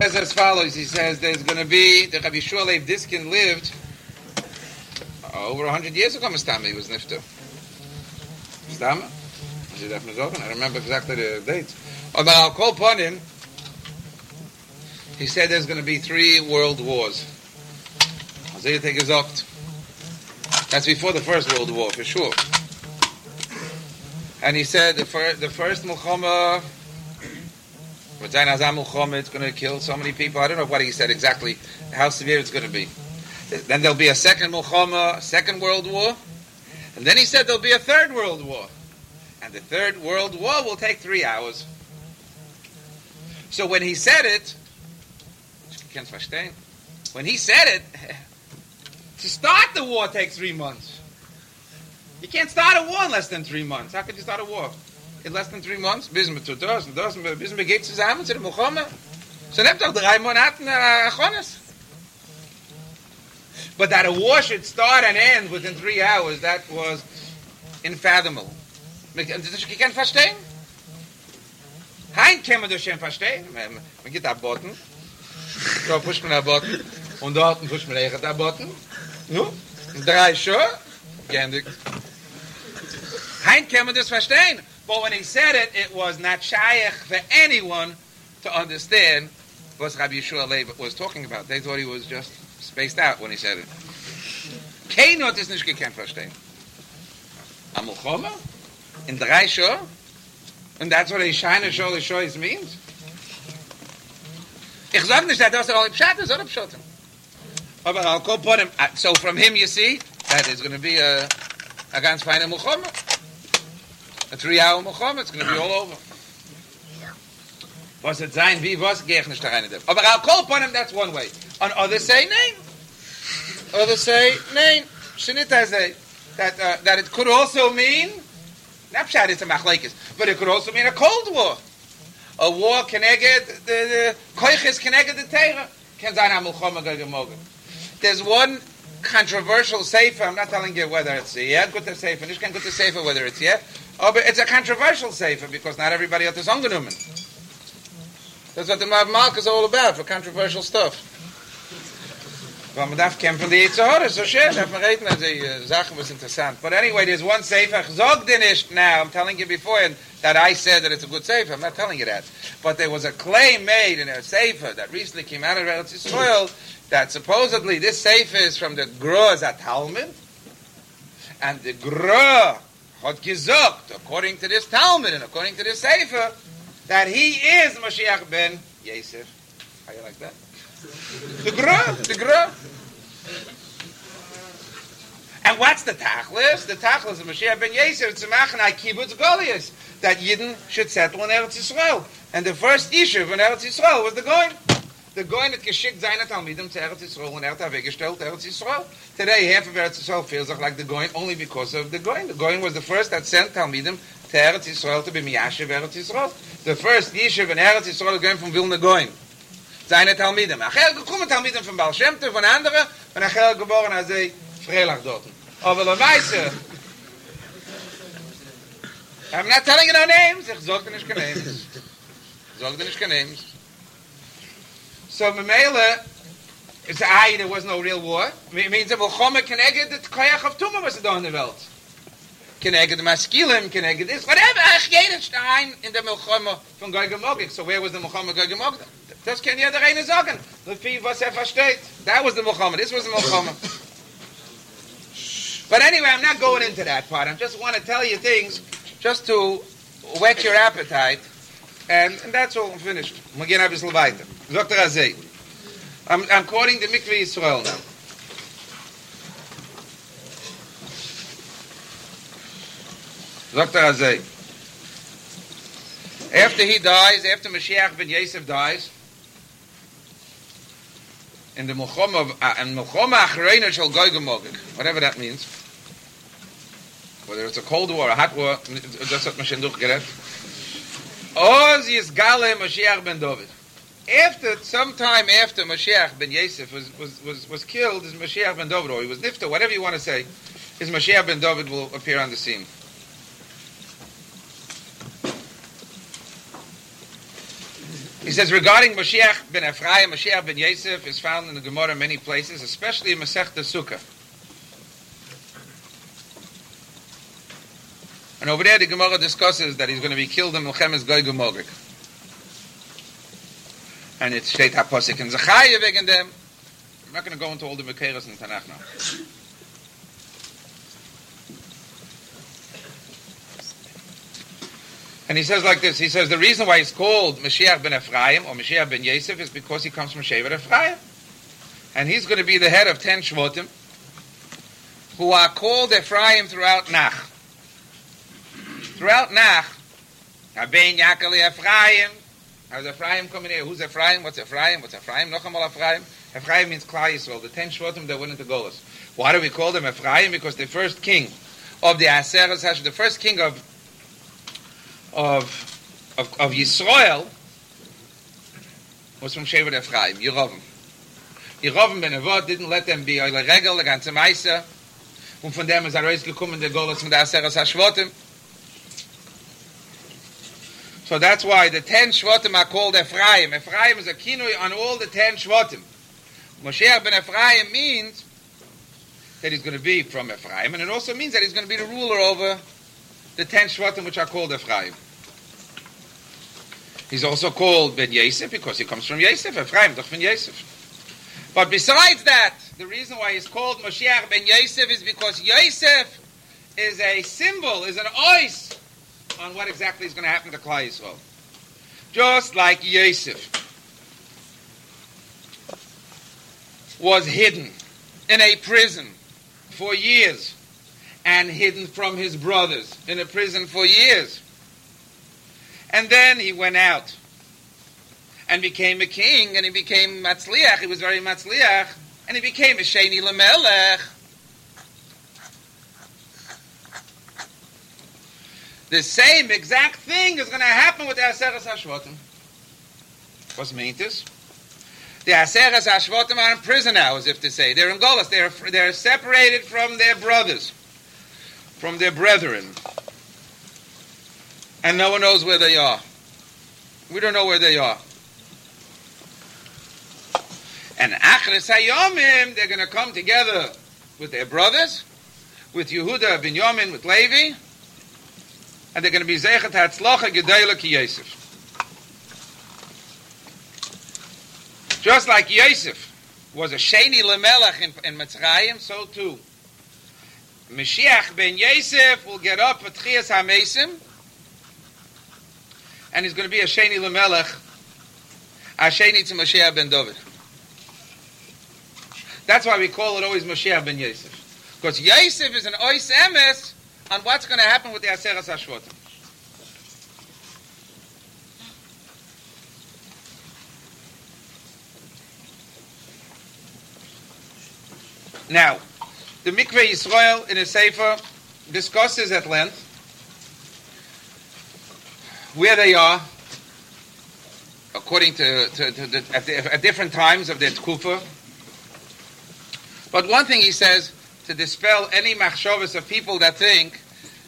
says as follows. He says there's going to be the Rabbi Shua Diskin lived over hundred years ago. Mustama he was definitely open? I don't remember exactly the dates. Oh, but I'll call upon him. He said there's going to be three world wars. So you think is up. That's before the first world war for sure. And he said the first the first Muhammad Azam it's going to kill so many people. I don't know what he said exactly, how severe it's going to be. Then there'll be a second Muhammad, second world war. And then he said there'll be a third world war. And the third world war will take three hours. So when he said it, when he said it, to start the war takes three months. You can't start a war in less than three months. How could you start a war? In less than three months? Bis mit das und das, bis wir geht zusammen zu dem Muhammad. So nehmt doch drei Monaten Achonis. But that a war should start and end within three hours, that was unfathomable. You can't verstehen? Hein kann man das schon verstehen. Man geht ab Botten. So pusht man ab Botten. Und dort pusht man echt ab Botten. Nu, drei schon. Gendigt. Hein kann man das verstehen. But when he said it, it was not shaykh for anyone to understand what Rabbi Yeshua Leib was talking about. They thought he was just spaced out when he said it. Kein hat es nicht gekannt verstehen. Amul Choma? In drei Show? And that's what a shine show the show means? Ich sag nicht, dass das all Pshat ist, oder Pshat? Aber I'll go put him. So from him, you see, that is going to be a, a ganz feine Muhammad. A three-hour Muhammad. It's going to be all over. Was it sein, wie, was, gehe ich nicht da rein. Aber I'll call upon him, that's one way. And others say, nein. Others say, nein. Shinita say, that, uh, that it could also mean, not pshat, it's a machlekes, but it could also mean a cold war. A war connected, the, the koiches connected the Teira. Ken sein ha mulchoma. There's one controversial sefer, I'm not telling you whether it's a yeah, good to sefer, nicht kein good to sefer whether it's yeah, oh, but it's a controversial sefer because not everybody hat das angenommen. That's what the Mav Malk is all about, for controversial stuff. Weil man darf kämpfen die Yitzhahara, so schön, darf man reden, also Sachen was interessant. But anyway, there's one sefer, sag now, I'm telling you before, and that I said that it's a good sefer, I'm not telling you that. But there was a claim made in a sefer that recently came out of Eretz Yisrael, that supposedly this sefer is from the Gruz at Talmud, and the Gruz had gesagt, according to this Talmud and according to this sefer, that he is Mashiach ben Yosef. How you like that? The Gruz, the Gruz. And what's the tachlis? The tachlis of Mashiach ben Yosef, it's a machanai kibbutz Goliath, that Yidden should settle in Eretz Yisrael. And the first issue in Eretz Yisrael was the Goin. The Goin had geschickt seine Talmidim to Eretz Yisrael and er hat weggestellt Eretz Yisrael. Today, half of Eretz Yisrael feels like the Goin only because of the Goin. The Goin was the first that sent Talmidim to Eretz Yisrael to be Miyashiv Eretz Yisrael. The first Yishuv in Eretz Yisrael is going from Vilna Goin. Seine Talmidim. Achel gekommen Talmidim von Baal Shem Tov, von anderen, und Achel geboren als er Freilach dort. Aber der Weise, I'm not telling you no names. Ich dir nicht keine names. Dir nicht keine names. So, Memele, it's a there was no real war. It means that Mulchome can egg the Koyach of Tumah was da in the world. Can egg the Maskilim, can egg this, whatever. Ach, jeder Stein in Mulchome von Goy Gemogik. So where was the Goy Gemogik? Das kann jeder eine sagen. Lefi, was er versteht. That was the Mulchome. This was the Mulchome. But anyway, I'm not going into that part. I just want to tell you things just to whet your appetite. And, and that's all. I'm finished. I'm going to get a little weiter. Dr. Azay. I'm, I'm quoting the Mikveh Yisrael now. Dr. Azay. After he dies, after Mashiach ben Yosef dies, in the Mulchoma, uh, and Mulchoma Achreina shall whatever that means, whether it's a cold war, a hot war, that's what Mashiach durchgerät, Oz Yisgale Mashiach ben David. After, sometime after Mashiach ben Yosef was, was, was, was killed, is Mashiach ben David, or he was nifta, whatever you want to say, is Mashiach ben David will appear on the scene. He says regarding Mashiach ben Ephraim, Mashiach ben Yosef is found in the Gemara in many places, especially in Masech Sukkah. And over there, the Gemara discusses that he's going to be killed in Melchemes Gog uMagog. And it's steht HaPosik and Zechariah wegen dem. I'm not going to go into all the Mekeras in Tanakh now. And he says like this, he says the reason why he's called Mashiach ben Ephraim or Mashiach ben Yosef is because he comes from Shevet Ephraim. And he's going to be the head of ten Shvotim who are called Ephraim throughout Nach. Throughout Nach, Haben Yaakov Ephraim, how's Ephraim coming here? Who's Ephraim? What's Ephraim? What's Ephraim? Noch einmal Ephraim. Ephraim means Klal Yisrael, the ten Shvotim that went into Golos. Why do we call them Ephraim? Because the first king of the Aseres Hash, the first king of of of, of Yisrael was from Shevet Ephraim, Yerovim. Yerovim ben Avot didn't let them be Oile Regel, the ganze Meise, und von dem ist er rausgekommen, der Golos von der Aseres HaShvotim. So that's why the ten Shvotim are called Ephraim. Ephraim is a kinui on all the ten Shvotim. Moshiach ben Ephraim means that he's going to be from Ephraim, and it also means that he's going to be the ruler over the ten Shvatim which are called Ephraim. He's also called Ben Yosef because he comes from Yosef, Ephraim, doch Ben Yosef. But besides that, the reason why he's called Moshiach Ben Yosef is because Yosef is a symbol, is an ois on what exactly is going to happen to Klal Yisrael. Just like Yosef was hidden in a prison for years and hidden from his brothers in a prison for years. And then he went out and became a king, and he became Matzliach. He was very Matzliach, and he became a Sheni Lamelech. The same exact thing is going to happen with the Aseres HaShvotim. What's mean this? The Aseres HaShvotim are in prison now, as if to say. They're in Golas. They're, they're separated from their brothers from their brethren. And no one knows where they are. We don't know where they are. And Achres Hayomim, they're going to come together with their brothers, with Yehuda, Binyamin, with Levi, and they're going to be Zechat Hatzlacha Gedela Ki Yosef. Just like Yosef was a Sheni Lemelech in, in Mitzrayim, so too Mashiach ben Yosef will get up for Tchias HaMesim, and he's going to be a Sheni Lemelech, a Sheni to Mashiach ben David. That's why we call it always Mashiach ben Yosef. Because Yosef is an Ois Emes on what's going to happen with the Aseres HaShvotim. Now, the Mikveh Yisrael in a Sefer discusses at length where they are according to, to, to the, at, the, at, different times of their tkufa. But one thing he says to dispel any machshavas of people that think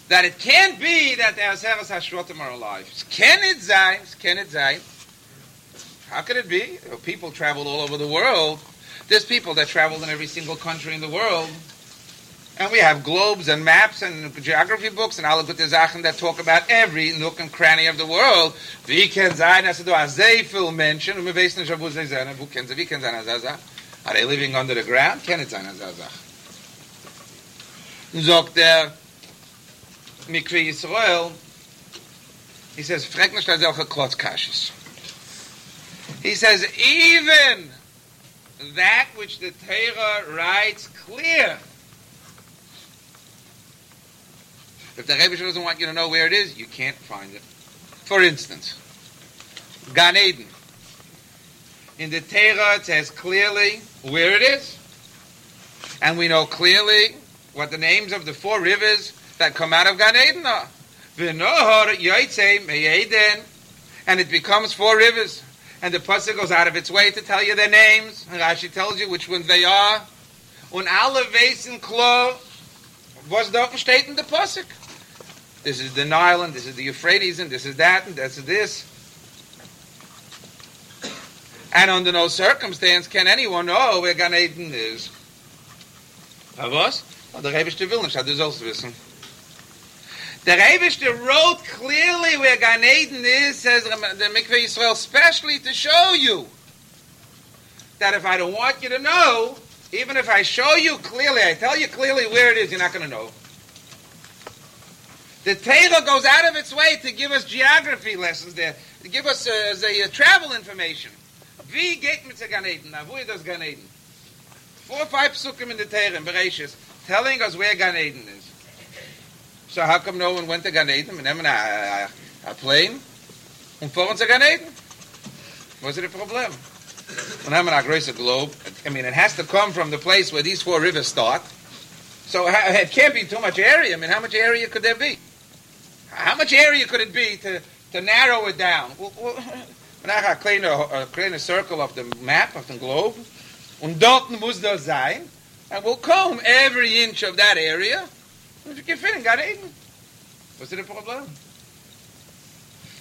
that it can't be that the Aseres HaShvotim are alive. Can it sein? Can it sein? How could it be? People traveled all over the world. There's people that traveled in every single country in the world. And we have globes and maps and geography books and all gute Sachen that talk about every nook and cranny of the world. Are they living under the ground? Can it als er sagt. Der Mikve Yisrael, he says, frag als solche Klotzkasches. He says, even that which the Torah writes clear, If the Rebbe doesn't want you to know where it is, you can't find it. For instance, Gan Eden. In the Torah, it says clearly where it is. And we know clearly what the names of the four rivers that come out of Gan Eden are. V'nohor. And it becomes four rivers. And the Pasuk goes out of its way to tell you their names. And Rashi tells you which ones they are. Und alle Wesen klar, was dort steht in the Pasuk. This is the Nile, and this is the Euphrates, and this is that, and this is this. And under no circumstance can anyone know where Gan Eden is. Aber was? Oh, der Rebischte will nicht, du sollst wissen. Der Rebischte wrote clearly where Gan Eden is, says the Mikveh Yisrael, especially to show you that if I don't want you to know, even if I show you clearly, I tell you clearly where it is, you're not going to know. The Torah goes out of its way to give us geography lessons there, to give us uh, the uh, travel information. Wie geht mit Gan Eden? Now, wo ist das Gan Eden? Four or five psukim in the Torah, in Bereshis, telling us where Gan Eden is. So how come no one went to Gan Eden? And a, a, a plane? Und fahren zu Gan Eden? Was it a problem? Und haben a greater globe. I mean, it has to come from the place where these four rivers start. So it can't be too much area. I mean, how much area could there be? How much area could it be to, to narrow it down? Well, well, a kleine, a circle of the map of the globe. Und dort muss das sein. Er and we'll comb every inch of that area. You can fit in Gan Eden. What's the problem?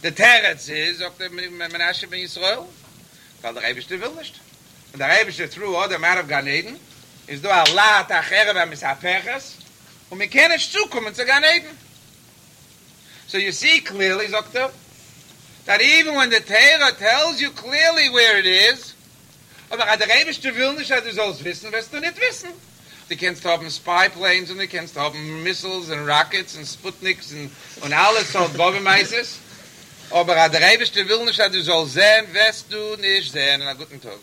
The Teretz is, of the Menashe ben Yisrael, weil der Rebischte will nicht. Und der Rebischte threw all them out of Gan Eden, is do a lot achere beim Misapeches, und wir können nicht zukommen zu Gan Eden. So you see clearly, Zokta, er, that even when the Torah tells you clearly where it is, aber der Rebischte will nicht, dass du sollst wissen, wirst du nicht wissen. Du kannst haben spy planes und du kannst haben missiles und rockets und Sputniks und, und alles so Bobemeises. Aber der Rebischte will nicht, dass du sollst sehen, wirst du nicht sehen. Na guten Tag.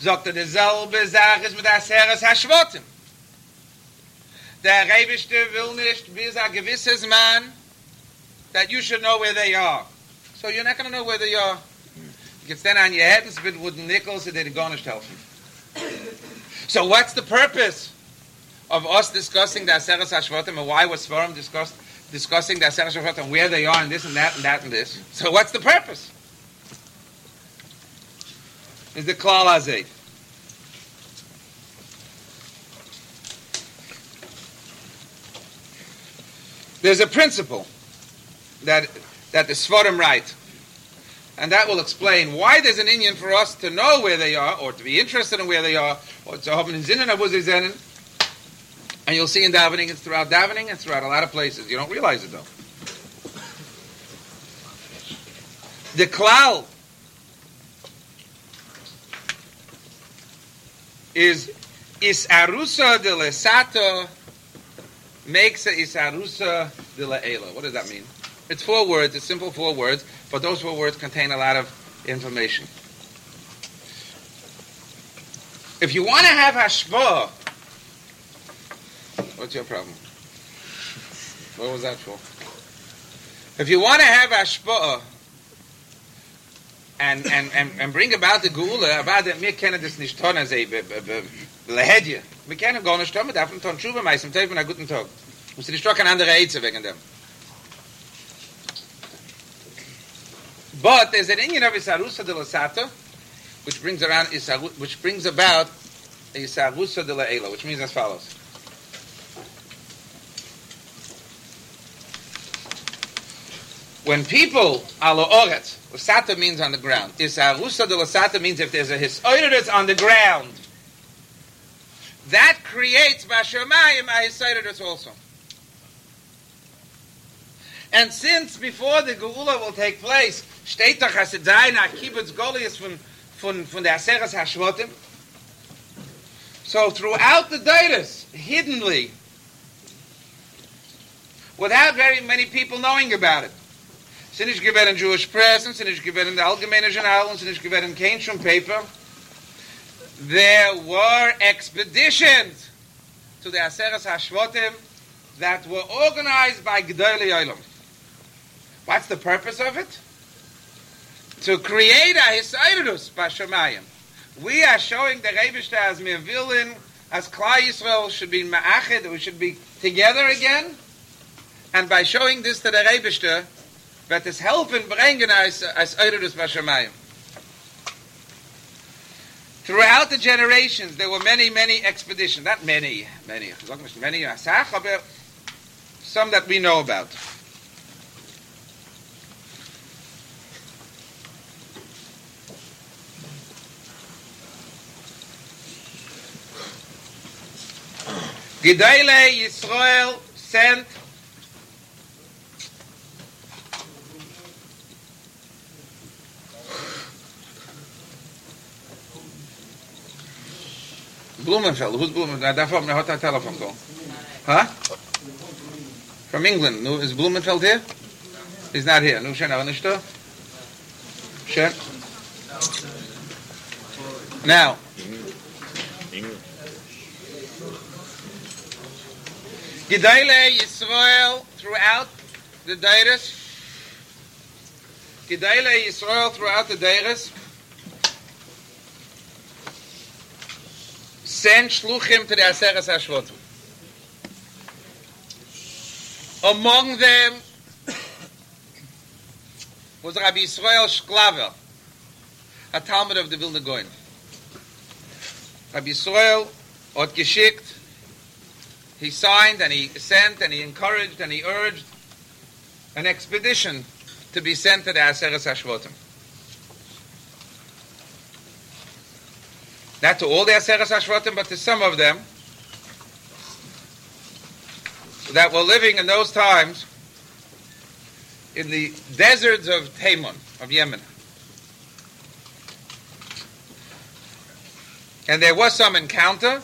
Sagt er, dieselbe Sache mit der Seres Hashvotim. Der Rebischte will nicht, bis ein gewisses Mann, that you should know where they are. So you're not going to know where they are. You can stand on your head and spit wooden nickels and they're going to. So what's the purpose of us discussing the Aseres HaShvotim and why was Svarim discussed, discussing the Aseres HaShvotim, where they are and this and that and that and this? So what's the purpose? Is the Klal Hazeh. There's a principle that that the Svarim write. And that will explain why there's an Indian for us to know where they are, or to be interested in where they are, or to have an Zinnen of Zenen. And you'll see in davening, it's throughout davening, and throughout a lot of places. You don't realize it though. The klal is isarusa de lesato makes a isarusa de le'ela. What does that mean? It's four words, it's simple four words, but those four words contain a lot of information. If you want to have hashpah, what's your problem? What was that for? If you want to have hashpah and, and, and, and bring about the gula, about the mir kennen das nicht tun, also lehedje. Wir kennen gar nicht tun, wir dürfen tun Schuhe meist, im einen guten Tag. Muss nicht doch Eize wegen dem. But there's an Indian of Isarusa de la Sata, which brings around which brings about Isarusa de la Ela, which means as follows. When people alo oret, Lasata means on the ground. Isarusa de la Sata means if there's a hisoidus on the ground. That creates Bashamayim a hisoidus also. And since before the Geula will take place, steht doch, as it sei, nach Kibbutz Galuyos von, von, von der Aseres. So throughout the Deitas, hiddenly, without very many people knowing about it, sind nicht gewährt in Jewish Press, sind nicht gewährt in der Allgemeine Journal, sind nicht gewährt in Keynsham Paper, there were expeditions to the Aseres HaShvotim that were organized by G'dayli Olam. What's the purpose of it? To create a Hisayrus Bashamayim. We are showing the Rebishter as Mirvilin, as Klai Yisrael should be Ma'achid, we should be together again. And by showing this to the Rebishter, that is helping bringen as as Eirus Bashamayim. Throughout the generations, there were many, many expeditions. Not many, many. Many, some that we know about. Gedele Yisrael sent Blumenfeld. Who's Blumenfeld? That's from the telephone call. Huh? From England. No, is Blumenfeld here? He's not here. No, schön, aber nicht da. Schön. Now. Gedele Yisrael throughout the Deiris. Gedele Yisrael throughout the Deiris. Send shluchim to the Aseres HaShvotim. Among them was Rabbi Yisrael Shklaver, a Talmud of the Vilna Goyen. Rabbi Yisrael had geschickt, he signed and he sent and he encouraged and he urged an expedition to be sent to the Aseres HaShvotim. Not to all the Aseres HaShvotim, but to some of them that were living in those times in the deserts of Taimon, of Yemen. And there was some encounter,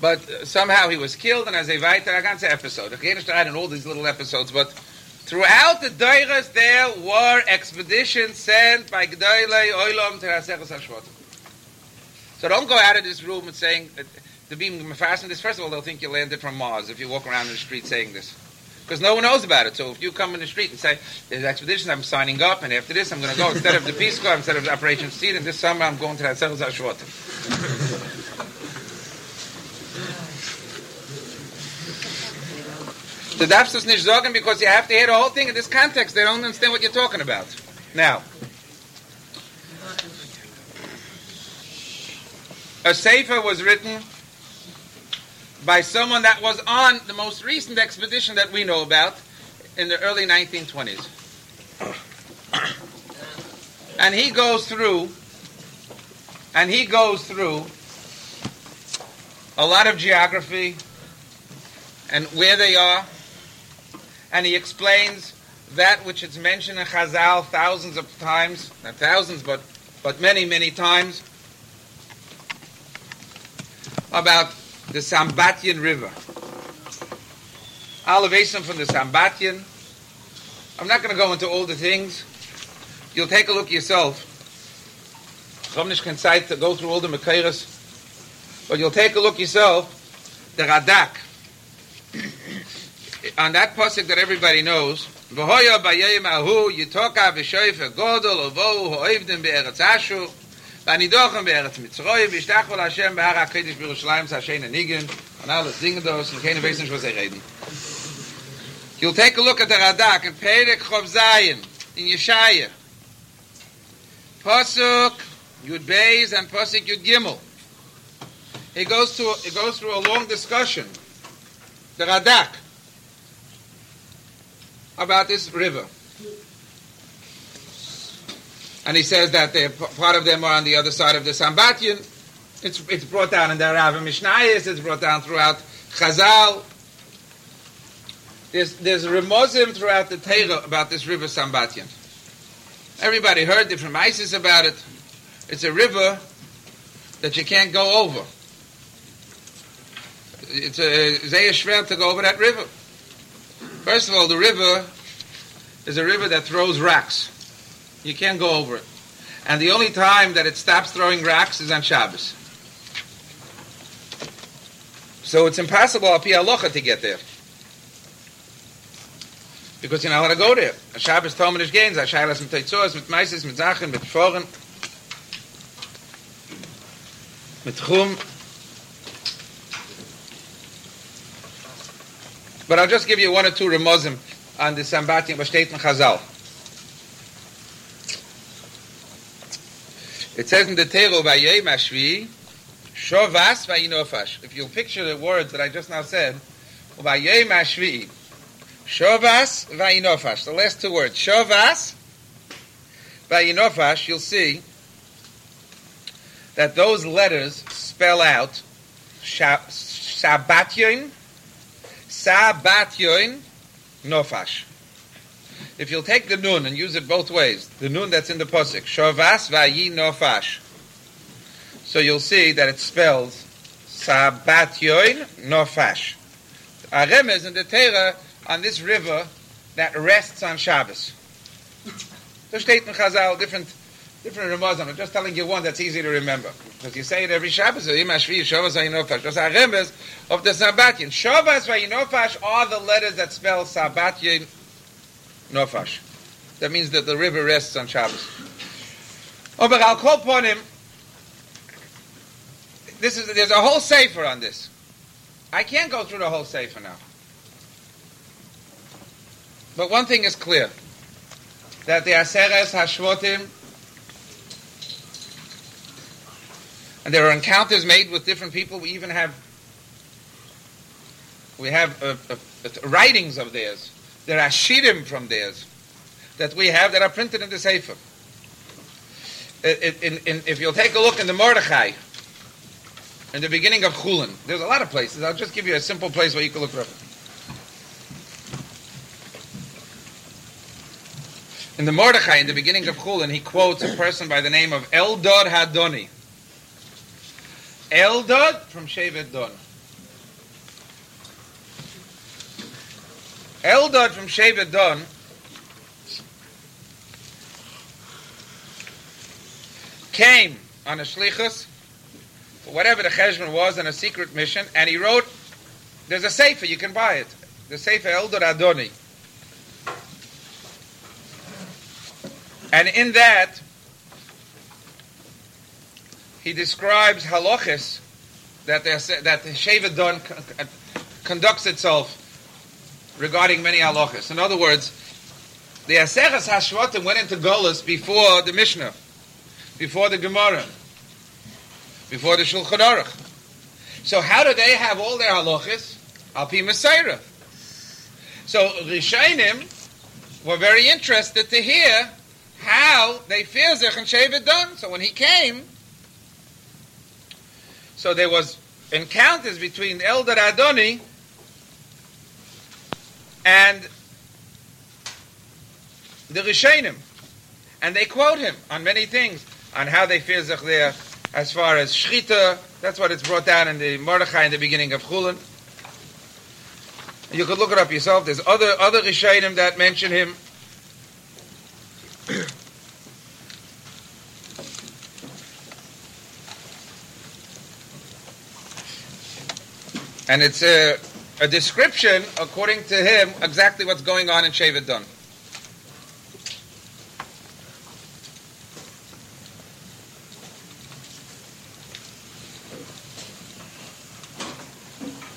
but somehow he was killed, and as a a ganze episode. In all these little episodes, but throughout the Deiras there were expeditions sent by G'daylei Oilam to Aseres HaShvotim. So don't go out of this room and saying, uh, to be fastened this, first of all, they'll think you landed from Mars if you walk around in the street saying this. Because no one knows about it. So if you come in the street and say, there's expeditions, I'm signing up, and after this I'm going to go, instead of the Peace Corps, instead of the Operation Seed, and this summer I'm going to that Sels The darfst es nicht sagen because you have to hear the whole thing in this context. They don't understand what you're talking about. Now, a sefer was written by someone that was on the most recent expedition that we know about in the early 1920s. And he goes through, and he goes through a lot of geography and where they are, and he explains that which is mentioned in Chazal thousands of times, not thousands, but, but many, many times, about the Sambatian River. Elevation from the Sambatian. I'm not going to go into all the things. You'll take a look yourself. Nicht keine Zeit to go through all the Mekairas, but you'll take a look yourself. The Radak on that pasuk that everybody knows, V'hoya b'yayim ahu yitoka v'shoyfe godol ovohu ho'evdim be'eretz ashu v'anidochem be'eretz mitzroyim v'ishtach v'l Hashem b'har ha'kedish b'Yerushalayim s'ashen anigin and all the singing those and keine wissen was er reden. You'll take a look at the Radak in Perek Chov Zayin in Yeshaya. Pasuk Yud Beis and Pasuk Yud Gimel. It goes, to, it goes through a long discussion. The Radak about this river. And he says that part of them are on the other side of the Sambatyan. It's, it's brought down in the Rav Mishnayis, it's brought down throughout Chazal. There's, there's a remozim throughout the Torah about this river Sambatyan. Everybody heard different mices about it. It's a river that you can't go over. It's a Zayah Shver to go over that river. First of all, the river is a river that throws rocks. You can't go over it. And the only time that it stops throwing rocks is on Shabbos. So it's impossible to get there. Because you're not allowed to go there. A Shabbos Tomanish gains, a Shailas mit mit Zachen, mit Foren, mit Chum. But I'll just give you one or two remozim on the Sambati, was steht in Chazal. It says in the Tero, Vayei Mashvi, Shovas Vayinofash. If you'll picture the words that I just now said, Vayei Mashvi, Shovas Vayinofash. The last two words, Shovas Vayinofash, you'll see that those letters spell out Sabbatyoin, Sabbatyoin, Nofash. If you'll take the nun and use it both ways, the nun that's in the posik, Shavas Vayi Nofash. So you'll see that it spells Sabbatyoin Nofash. Arem is in the Torah on this river that rests on Shabbos. The steht in Chazal, different different Ramaz. I'm just telling you one that's easy to remember. Because you say it every Shabbos, Imashvi, Shavas Vayinofash. Those are Remes of the Sabbatyin. Shavas Vayinofash are the letters that spell Sabbatyin Nofash. That means that the river rests on Shabbos. Oh, but I'll call upon him. This is, there's a whole sefer on this. I can't go through the whole sefer now. But one thing is clear. That the Aseres Hashvotim and there are encounters made with different people. We even have we have uh, uh, uh, writings of theirs. There are shirim from theirs that we have that are printed in the Sefer. In, in, if you'll take a look in the Mordechai, in the beginning of Chulin, there's a lot of places. I'll just give you a simple place where you can look for it. In the Mordechai, in the beginning of Chulin, he quotes a person by the name of Eldad Hadoni. Eldad from Shevet Don. Eldad from Shevet Don came on a shlichus, for whatever the cheshbon was, on a secret mission, and he wrote, there's a sefer, you can buy it. The sefer Eldad Adoni. And in that, he describes halachis that that the Don conducts itself regarding many halachis. In other words, the Aseres Hashvatim went into Golas before the Mishnah, before the Gemara, before the Shulchan Aruch. So how do they have all their halachis? Alpi Messiah. So Rishainim were very interested to hear how they fear Zich and Shevet Don. So when he came, so there was encounters between Eldad Adoni and the Rishonim. And they quote him on many things, on how they fear Zech as far as Shchita, that's what it's brought down in the Mordechai in the beginning of Chulin. You could look it up yourself. There's other other Rishonim that mention him. And it's a, a description, according to him, exactly what's going on in Shevet Dun.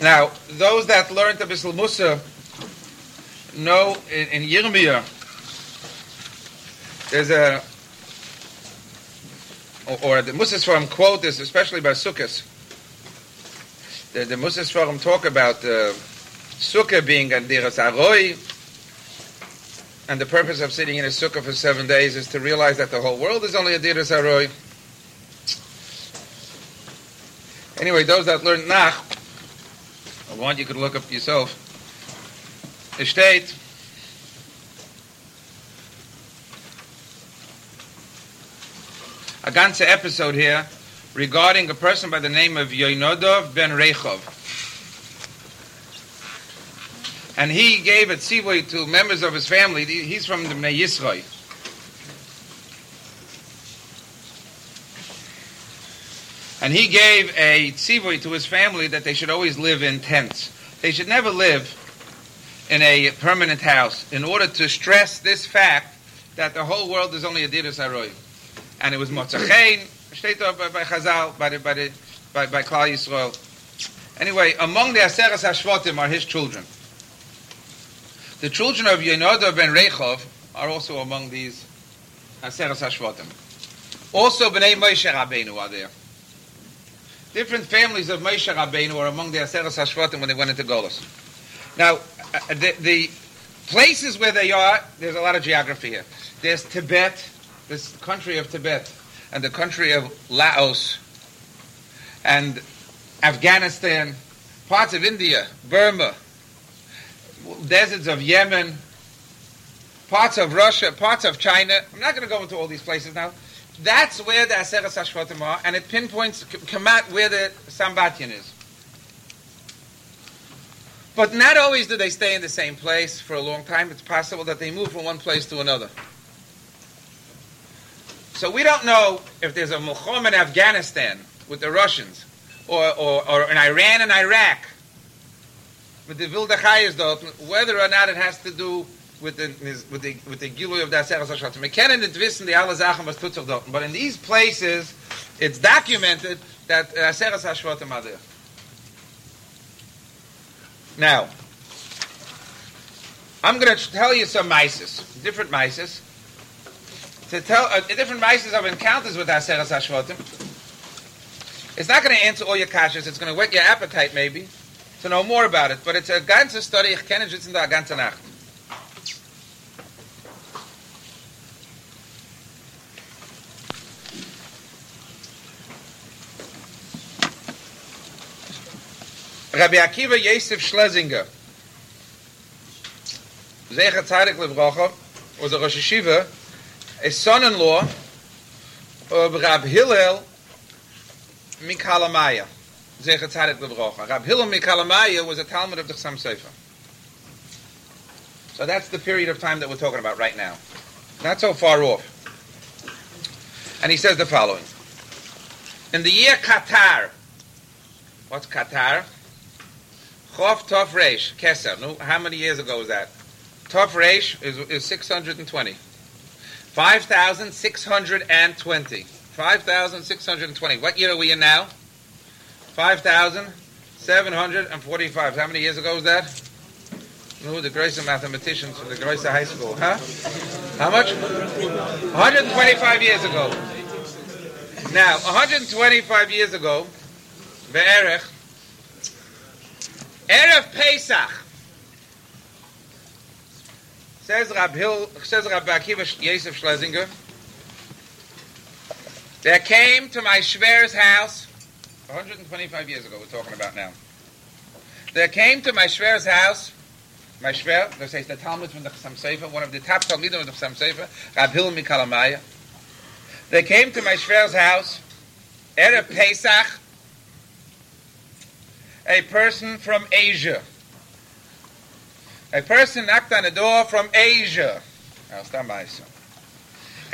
Now, those that learned the Bissel Musa know in, in Yirmiyah, there's a, or, or the Musa's from quote this, especially by Sukkot the, the Musa talk about uh, Sukkah being a Diras Aroi, and the purpose of sitting in a Sukkah for seven days is to realize that the whole world is only a Diras Aroi. Anyway, those that learn Nach, I want you could look up yourself. Es a ganze episode here regarding a person by the name of Yoinodov ben Rechov. And he gave a tzivui to members of his family. He's from the Bnei Yisroi. And he gave a tzivui to his family that they should always live in tents. They should never live in a permanent house in order to stress this fact that the whole world is only a Diras Aroi. And it was Motzachein, steht da bei, bei Chazal, bei, bei, bei, bei Klal Yisrael. Anyway, among the Aseres HaShvatim are his children. The children of Yenoda ben Rechov are also among these Aseres HaShvatim. Also, Bnei Moshe Rabbeinu are there. Different families of Moshe Rabbeinu are among the Aseres HaShvatim when they went into Golos. Now, uh, the, the places where they are, there's a lot of geography here. There's Tibet, this country of Tibet and the country of Laos and Afghanistan, parts of India, Burma, deserts of Yemen, parts of Russia, parts of China. I'm not going to go into all these places now. That's where the Aseres Hashvatim are, and it pinpoints Kamat where the Sambatyan is. But not always do they stay in the same place for a long time. It's possible that they move from one place to another. So we don't know if there's a Mulchom in Afghanistan with the Russians, or, or, or in Iran and Iraq with the Vildachayas, whether or not it has to do with the with the with the Gilui of the Aseres Hashatim. We can't die alle Sachen was tut dort. But in these places, it's documented that Aseres Hashvatim are there. Now, I'm going to tell you some mices, different mices. To tell uh, different mices of encounters with Aseres Hashvatim. It's not going to answer all your kashas. It's going to whet your appetite, maybe, to know more about it. But it's a ganze study. Ich kenne es in der ganze Nacht. Rabbi Akiva Yosef Schlesinger, Zecher Tzaddik Levrocha, was a Rosh Hashiva, a son-in-law of Rab Hillel Mikalamaya. Zecher Tzaddik Levrocha. Rab Hillel Mikalamaya was a Talmud of the Chassam Sofer. So that's the period of time that we're talking about right now. Not so far off. And he says the following. In the year Qatar, what's Qatar? Chof Tov Reish, Keser. No, how many years ago was that? Tov Reish is, is 620. 5,620. 5,620. What year are we in now? 5,745. How many years ago was that? No, the greatest mathematicians from the greatest high school. Huh? How much? 125 years ago. Now, 125 years ago, Be'erech, Erev Pesach. Says Rab Hill, says Rab Akiva Yosef Schlesinger, there came to my Shver's house, 125 years ago we're talking about now. There came to my Shver's house, my Shver, they say the Talmud from the Chassam Sofer, one of the top Talmudim of the Chassam Sofer, Rab Hill Mikalamaya. They came to my Shver's house, Erev Pesach, a person from Asia. A person knocked on the door from Asia.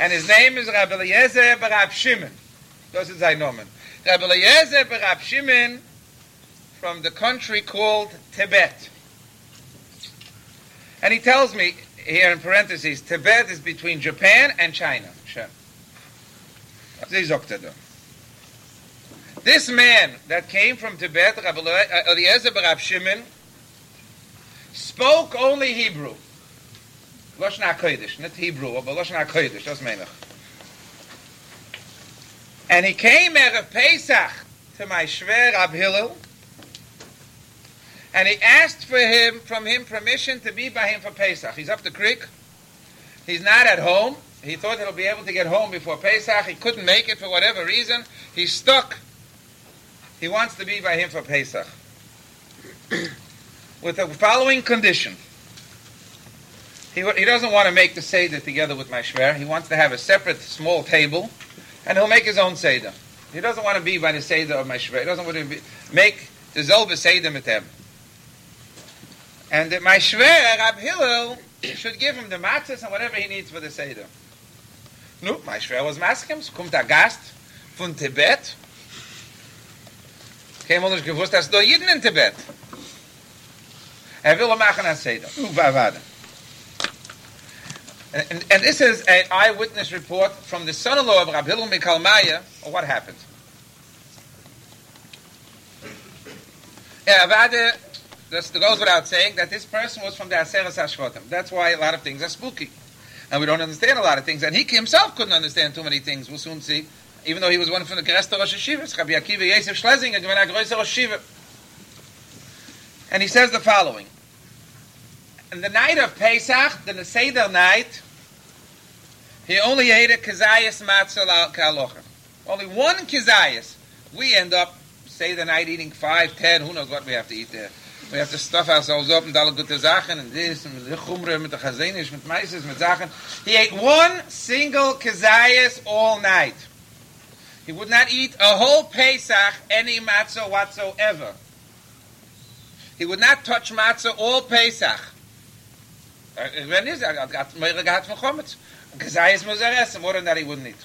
And his name is Rabbi Eliezer Barab Shimon. Das ist sein Name. Rabbi Eliezer Barab Shimon from the country called Tibet. And he tells me here in parentheses, Tibet is between Japan and China. Sie sagt er. This man that came from Tibet, Rabbi Eliezer Barab Shimon, spoke only Hebrew. Lashon HaKodesh, not Hebrew, but Lashon HaKodesh, that's Menach. And he came Erev Pesach to my Shver Rab Hillel, and he asked for him, from him permission to be by him for Pesach. He's up the creek. He's not at home. He thought he'll be able to get home before Pesach. He couldn't make it for whatever reason. He's stuck he wants to be by him for Pesach. With the following condition. He, he doesn't want to make the Seder together with my Shver. He wants to have a separate small table, and he'll make his own Seder. He doesn't want to be by the Seder of my Shver. He doesn't want to be, make the Zelba Seder with him. And that my Shver, Rab Hillel, should give him the matzahs and whatever he needs for the Seder. No, my Shver was maskim. Kommt a Gast von Tibet, Kein Mensch gewusst, dass da jeden in Tibet. Er. And, and this is an eyewitness report from the son-in-law of Rabbi Hillel Mikal Maya of what happened. Avada, this goes without saying that this person was from the Aseres Hashvatim. That's why a lot of things are spooky. And we don't understand a lot of things. And he himself couldn't understand too many things. We'll soon see. even though he was one from the Gerester Rosh Hashivas, Rabbi Akiva Yosef Schlesinger, gewann a größer Rosh Hashiva. And he says the following. In the night of Pesach, the Seder night, he only ate a Kazayas Matzah Kalocha. Only one Kazayas. We end up stay the night eating five, ten, who knows what we have to eat there. We have to stuff ourselves up with all the good and this and the chumre, with the chazenish, with meises, with Sachen. He ate one single kazayas all night. He would not eat a whole Pesach any matzah whatsoever. He would not touch matzah all Pesach. Uh, von Chometz. More than that he wouldn't eat.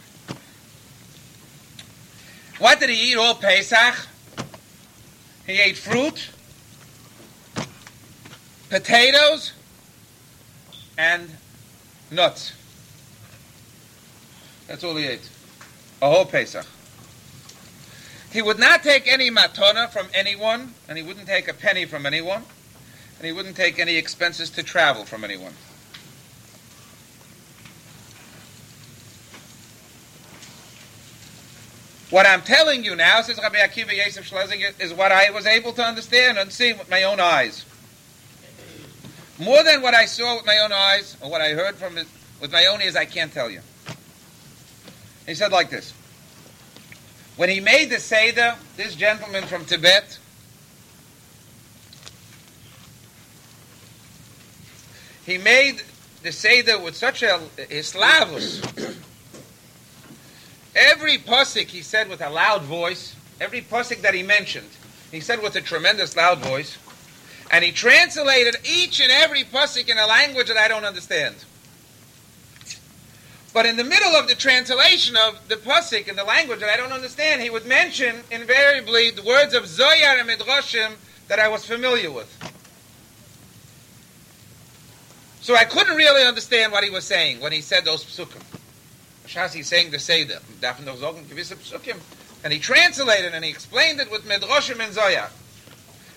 What did he eat all Pesach? He ate fruit, potatoes, and nuts. That's all he ate. A whole Pesach. He would not take any matona from anyone, and he wouldn't take a penny from anyone, and he wouldn't take any expenses to travel from anyone. What I'm telling you now, says Rabbi Akiva Yosef Schlesinger, is what I was able to understand and see with my own eyes. More than what I saw with my own eyes, or what I heard from it with my own ears, I can't tell you. He said like this. When he made the Seder, this gentleman from Tibet, he made the Seder with such a Islavus. Every pasuk he said with a loud voice, every pasuk that he mentioned, he said with a tremendous loud voice, and he translated each and every pasuk in a language that I don't understand. But in the middle of the translation of the pasuk in the language that I don't understand, he would mention invariably the words of Zoyar and Midrashim that I was familiar with. So I couldn't really understand what he was saying when he said those psukim. Shas he's saying the Seder. And he translated and he explained it with Midrashim and Zoyar.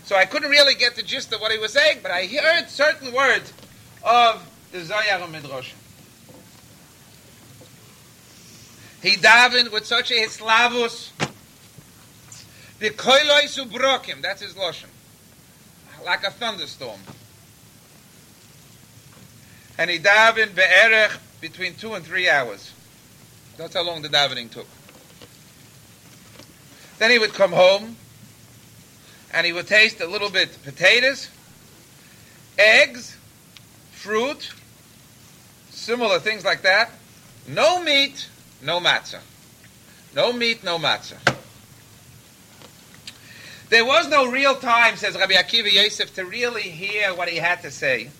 So I couldn't really get the gist of what he was saying, but I heard certain words of the Zoyar and Midrashim. He davened with such a hislavus. The koiloi subrokim, that's his lotion. Like a thunderstorm. And he davened be'erech between two and three hours. That's how long the davening took. Then he would come home and he would taste a little bit potatoes, eggs, fruit, similar things like that. No meat, no matzah. No meat, no matzah. There was no real time, says Rabbi Akiva Yosef, to really hear what he had to say,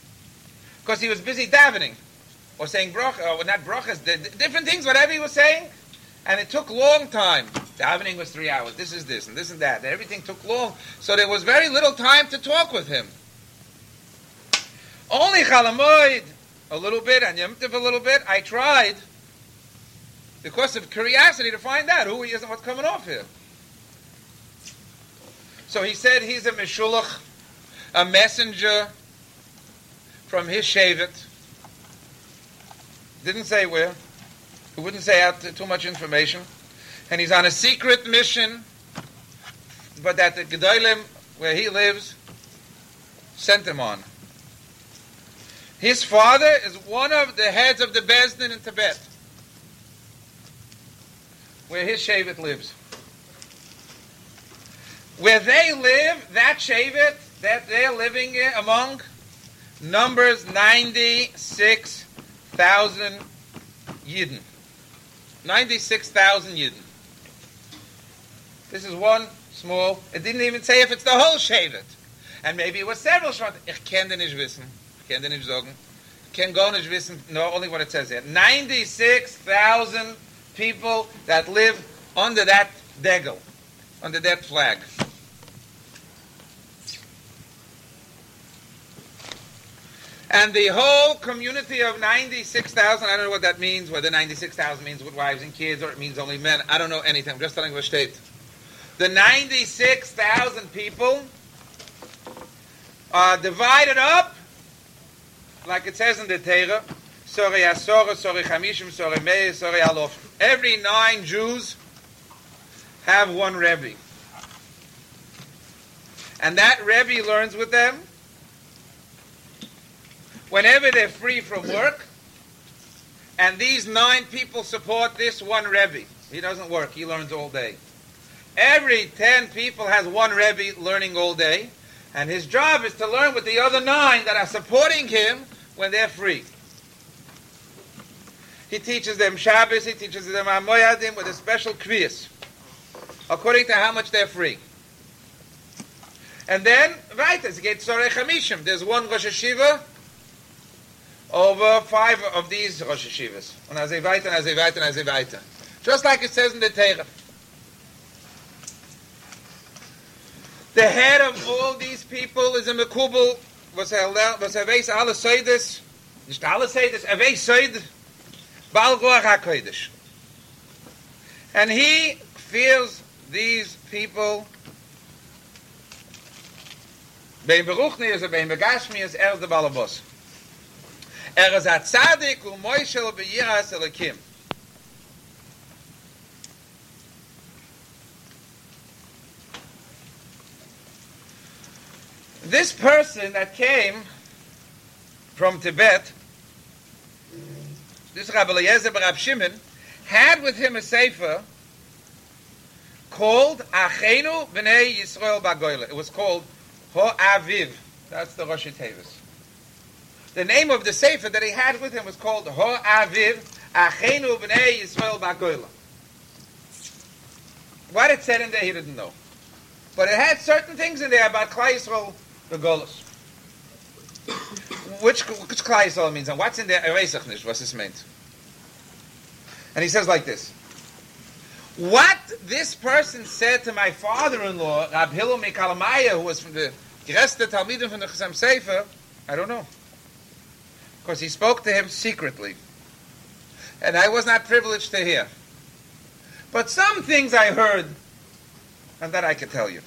because he was busy davening, or saying bracha, or not brachas, different things, whatever he was saying, and it took long time. Davening was three hours. This is this, and this and that. And everything took long, so there was very little time to talk with him. Only Chalamoid, a little bit, and Yom a little bit. I tried because of curiosity to find out who he is and what's coming off here. So he said he's a Meshulach, a messenger from his Shevet. Didn't say where. He wouldn't say out too much information. And he's on a secret mission, but that the Gedolim, where he lives, sent him on. His father is one of the heads of the Bezdin in Tibet where his Shevet lives. Where they live, that Shevet that they're living among numbers 96,000 Yidden. 96,000 Yidden. This is one small, it didn't even say if it's the whole Shevet. And maybe it was several Shevet. Ich kann den nicht wissen. Ich kann den nicht sagen. Ich kann gar nicht wissen, no, only what it says here. 96,000 people that live under that degel, under that flag. And the whole community of 96,000, I don't know what that means, whether 96,000 means with wives and kids or it means only men. I don't know anything. I'm just telling you a state. The 96,000 people are divided up, like it says in the Torah, Sorry Asora, Sorry Chamishim, Sorry Meir, Sorry Alof. Every nine Jews have one Rebbe. And that Rebbe learns with them whenever they're free from work. And these nine people support this one Rebbe. He doesn't work, he learns all day. Every ten people has one Rebbe learning all day, and his job is to learn with the other nine that are supporting him when they're free. He teaches them Shabbos, he teaches them Amoyadim with a special quiz, according to how much they're free. And then, right, as get Sorei Chamishim, there's one Rosh Hashiva over five of these Rosh Hashivas. And as they weiter, and as they weiter, and as they weiter. Just like it says in the Torah. The head of all these people is a Mekubal, was er weiß alle Seides, nicht alle Seides, er weiß Seid, Baal Goach HaKodesh. And he feels these people beim Beruchni is er, beim Begashmi is er der Balabos. Er is a Tzadik u Moishel beyiras Elikim. This person that came from Tibet, this Rabbi Eliezer Barab Shimon, had with him a sefer called Achenu B'nei Yisrael Bagoyle. It was called Ho Aviv. That's the Rosh Tevis. The name of the sefer that he had with him was called Ho Aviv Achenu B'nei Yisrael Bagoyle. What it said in there, he didn't know. But it had certain things in there about Klal Yisrael the Golos. Which which Yisrael means, and what's in there? Ereisach What's this meant? And he says like this. What this person said to my father-in-law, Rab Hillel Mekalamaya, who was from the Gereste Talmidim from the Chassam Sofer, I don't know. Because he spoke to him secretly. And I was not privileged to hear. But some things I heard, and that I could tell you.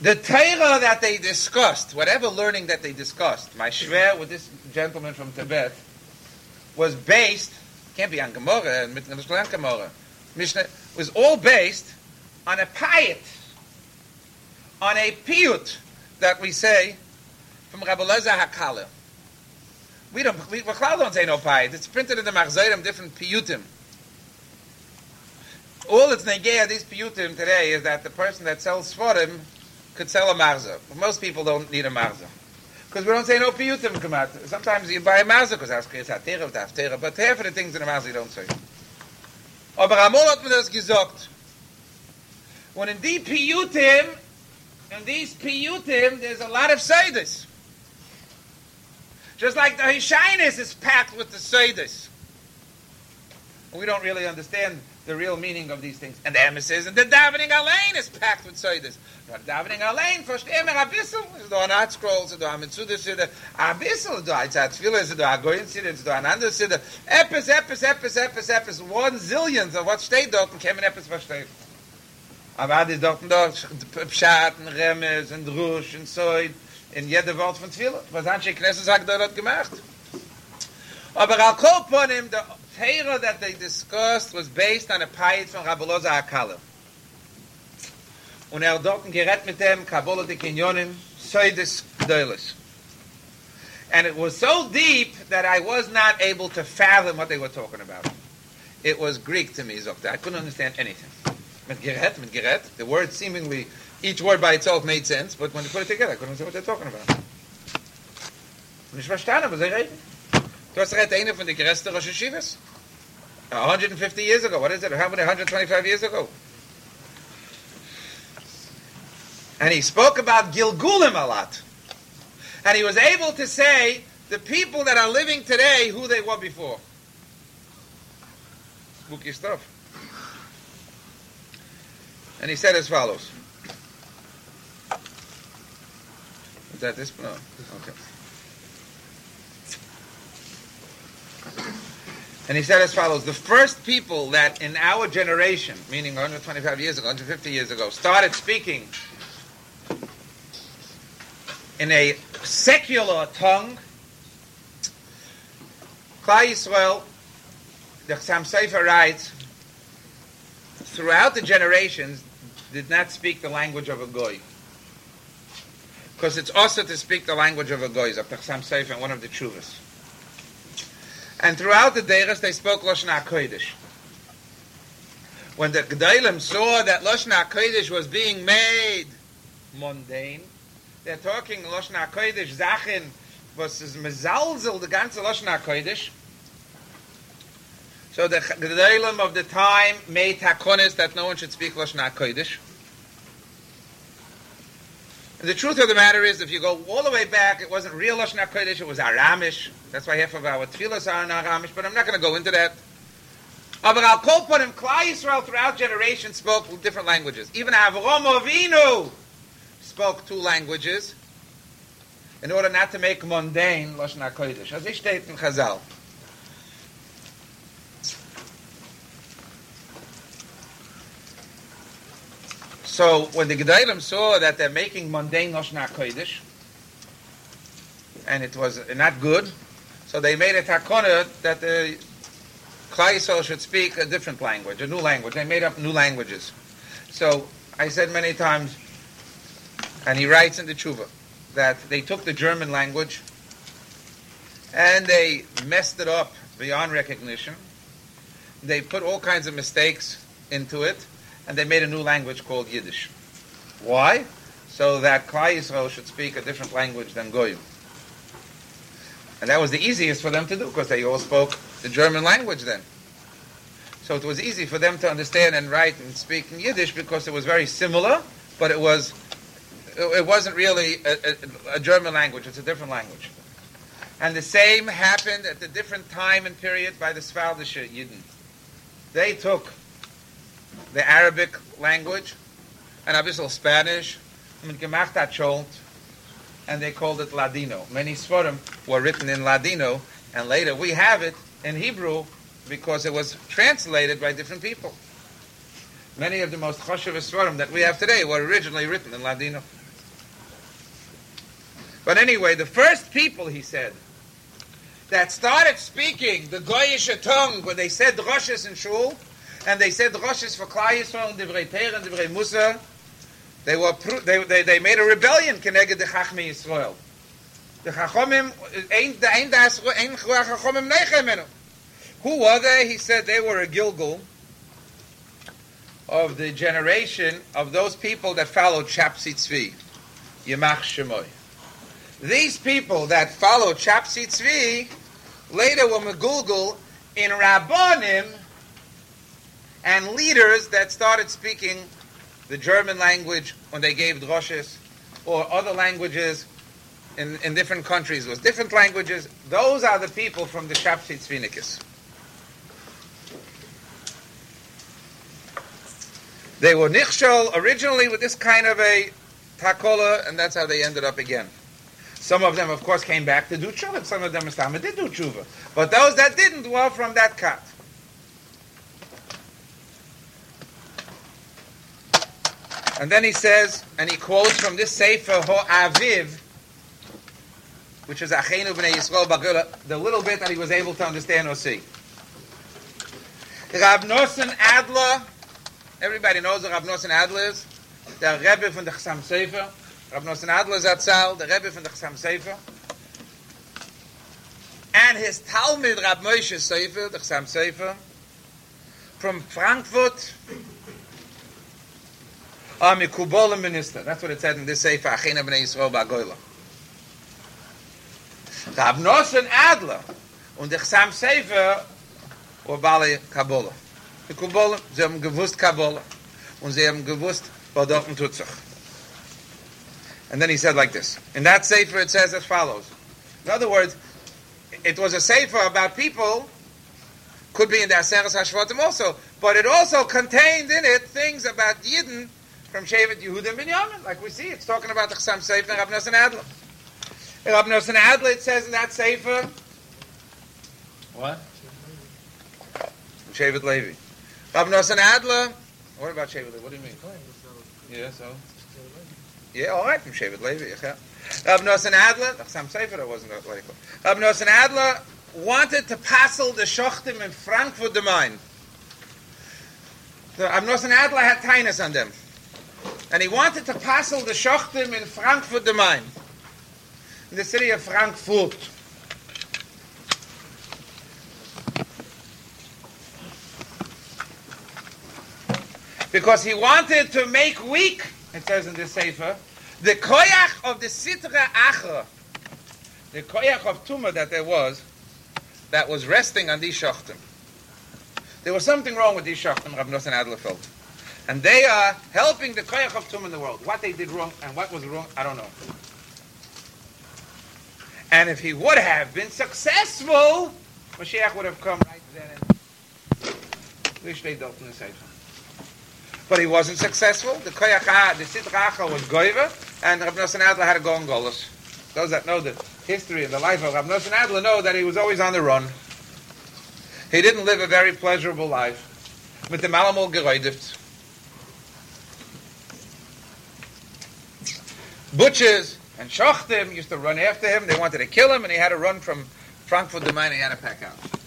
The Torah that they discussed, whatever learning that they discussed, my shver with this gentleman from Tibet, was based, can't be on Gemara, and Gemara, Mishnah, was all based on a payat, on a piyut that we say from Rabbi Leza. We don't, we, we don't say no payat. It's printed in the Machzayim, different piyutim. All that's negaya these piyutim today is that the person that sells Sforim could sell a marza. Most people don't need a marza. Because we don't say no piyutim come out. Sometimes you buy a marza because that's creates hatera of haftera, but half of the things in a marza you don't say. Aber Amol hat mir das gesagt. When in die piyutim, in these piyutim, there's a lot of seidas. Just like the Hishainus is packed with the seidas. We don't really understand the real meaning of these things. And the emes says, and the davening alone is packed with soydas. But davening alone, for the a bissel, is do an art scrolls, do the one mitzuda sida, a bissel, do the one art fila, is the one goyin sida, do an one ander sida, epis, epis, epis, epis, epis, one zillions of what stayed dort, and came in epis, what stayed. Aber hat dort und dort, Pshat, und Remes, und Rush, und Soid, in jede Wort von Tfilot. Was hat sich Knesset sagt, dort gemacht? Aber Al-Kopon, der Torah that they discussed was based on a payit from Rabbi Loza HaKala. Und er dort mit dem Kabbalah de Kinyonim, Gdoilis. And it was so deep that I was not able to fathom what they were talking about. It was Greek to me, Zokta. I couldn't understand anything. Mit Geret, mit the word seemingly, each word by itself made sense, but when you put it together, I couldn't understand what they're talking about. Und ich verstanden, was er reden. Du hast recht, eine von den größten Rosh Hashivas. 150 years ago. What is it? How many? 125 years ago. And he spoke about Gilgulim a lot. And he was able to say the people that are living today who they were before. Spooky stuff. And he said as follows. Is that this? No. Okay. And he said as follows The first people that in our generation, meaning 125 years ago, 150 years ago, started speaking in a secular tongue, Klal Yisrael, the Chassam Sofer writes, throughout the generations, did not speak the language of a goy. Because it's also to speak the language of a goy, of the Chassam Sofer, one of the Chuvas. And throughout the Deiras, they spoke Lashon HaKodesh. When the Gedalim saw that Lashon HaKodesh was being made mundane, they're talking Lashon HaKodesh, Zachin, was is mezalzel, the ganze Lashon HaKodesh. So the Gedalim of the time made takonis that no one should speak Lashon HaKodesh. And the truth of the matter is, if you go all the way back, it wasn't real Lashon HaKodesh, it was Aramish. That's why half of our tefillahs are in Aramish, but I'm not going to go into that. Aber al kol ponim, Klal Yisrael throughout generations spoke different languages. Even Avram Avinu spoke two languages in order not to make mundane Lashon HaKodesh. As ich steht in Chazal. So when the Gedolim saw that they're making mundane Lashon HaKodesh, and it was not good, so they made a takona that the Yisrael should speak a different language, a new language. They made up new languages. So I said many times, and he writes in the Tshuva, that they took the German language and they messed it up beyond recognition. They put all kinds of mistakes into it, and they made a new language called Yiddish. Why? So that Klal Yisrael should speak a different language than Goyim. And that was the easiest for them to do because they all spoke the German language then. So it was easy for them to understand and write and speak in Yiddish because it was very similar, but it was it wasn't really a, a, a German language. It's a different language. And the same happened at a different time and period by the Svaldische Yidden. They took the Arabic language and a little Spanish, and and they called it Ladino. Many Sforim were written in Ladino, and later we have it in Hebrew because it was translated by different people. Many of the most choshev Sforim that we have today were originally written in Ladino. But anyway, the first people, he said, that started speaking the Goyish tongue when they said Roshes in Shul, and they said Roshes for Klal Yisrael and Divrei Ter and Divrei Musa, they were they, they, they made a rebellion keneged the Chachmi Yisrael. The Chachomim ain't the ain't das ain't Chachomim nechem Who were they? He said they were a Gilgul of the generation of those people that followed Shapsi Tzvi, Yemach Shemoy. These people that followed Shapsi Tzvi later were Megulgul in Rabbonim and leaders that started speaking the German language when they gave droshes, or other languages in, in different countries with different languages. Those are the people from the Shapsi Tzvinikis. They were nichshol originally with this kind of a takola, and that's how they ended up again. Some of them, of course, came back to do tshuva. Some of them, did do tshuva. But those that didn't were from that cut. And then he says, and he quotes from this Sefer Ho Aviv, which is Achenu B'nai Yisrael Bagula, the little bit that he was able to understand or see. Rav Nosson Adler, everybody knows who Rav Nosson Adler is, the Rebbe from the Chassam Sofer. Rav Nosson Adler Zatzal, the Rebbe from the Chassam Sofer. And his Talmud, Rav Moshe Sofer, the Chassam Sofer, from Frankfurt, a mikubol minister. That's what it said in this Sefer, Achina b'nei Yisrael ba'goyla. Rav Nosson Adler und der Chassam Sofer war Bali. Die Kabbalah, sie haben gewusst Kabbalah und sie haben gewusst, wo dort tut sich. And then he said like this. In that Sefer it says as follows. In other words, it was a Sefer about people could be in the Aseres HaShvotim also, but it also contained in it things about Yidden from Shevet Yehuda and Binyamin. Like we see, it's talking about the Chassam Sofer and Rav Nosson Adler. In Rav Nosson Adler, it says in that Sefer, what? Shevet Levi. Rav Nosson Adler, what about Shevet Levi? What do you mean? Yeah, so? Yeah, all right, from Shevet Levi. Yeah. Rav Nosson Adler, the Chassam Sofer, that wasn't called. Rav Nosson Adler wanted to passel the Shochtim in Frankfurt the Main. Rav Nosson Adler had tinus on them and he wanted to passel the shochtim in Frankfurt the Main, in the city of Frankfurt. Because he wanted to make weak, it says in the Sefer, the koyach of the sitra achra, the koyach of tumah that there was, that was resting on these shochtim. There was something wrong with these shochtim, Rabbi Nosson Adlerfeld. And they are helping the koyach of tumah in the world. What they did wrong and what was wrong, I don't know. And if he would have been successful, Mashiach would have come right then and the. But he wasn't successful. The koyach, the sitra was goiva, and Rav Nosson Adler had to go on Golos. Those that know the history and the life of Rav Nosson Adler know that he was always on the run. He didn't live a very pleasurable life. Mit dem Alamol geräudet. Butchers and shochtim used to run after him. They wanted to kill him, and he had to run from Frankfurt to Main. He had to pack out.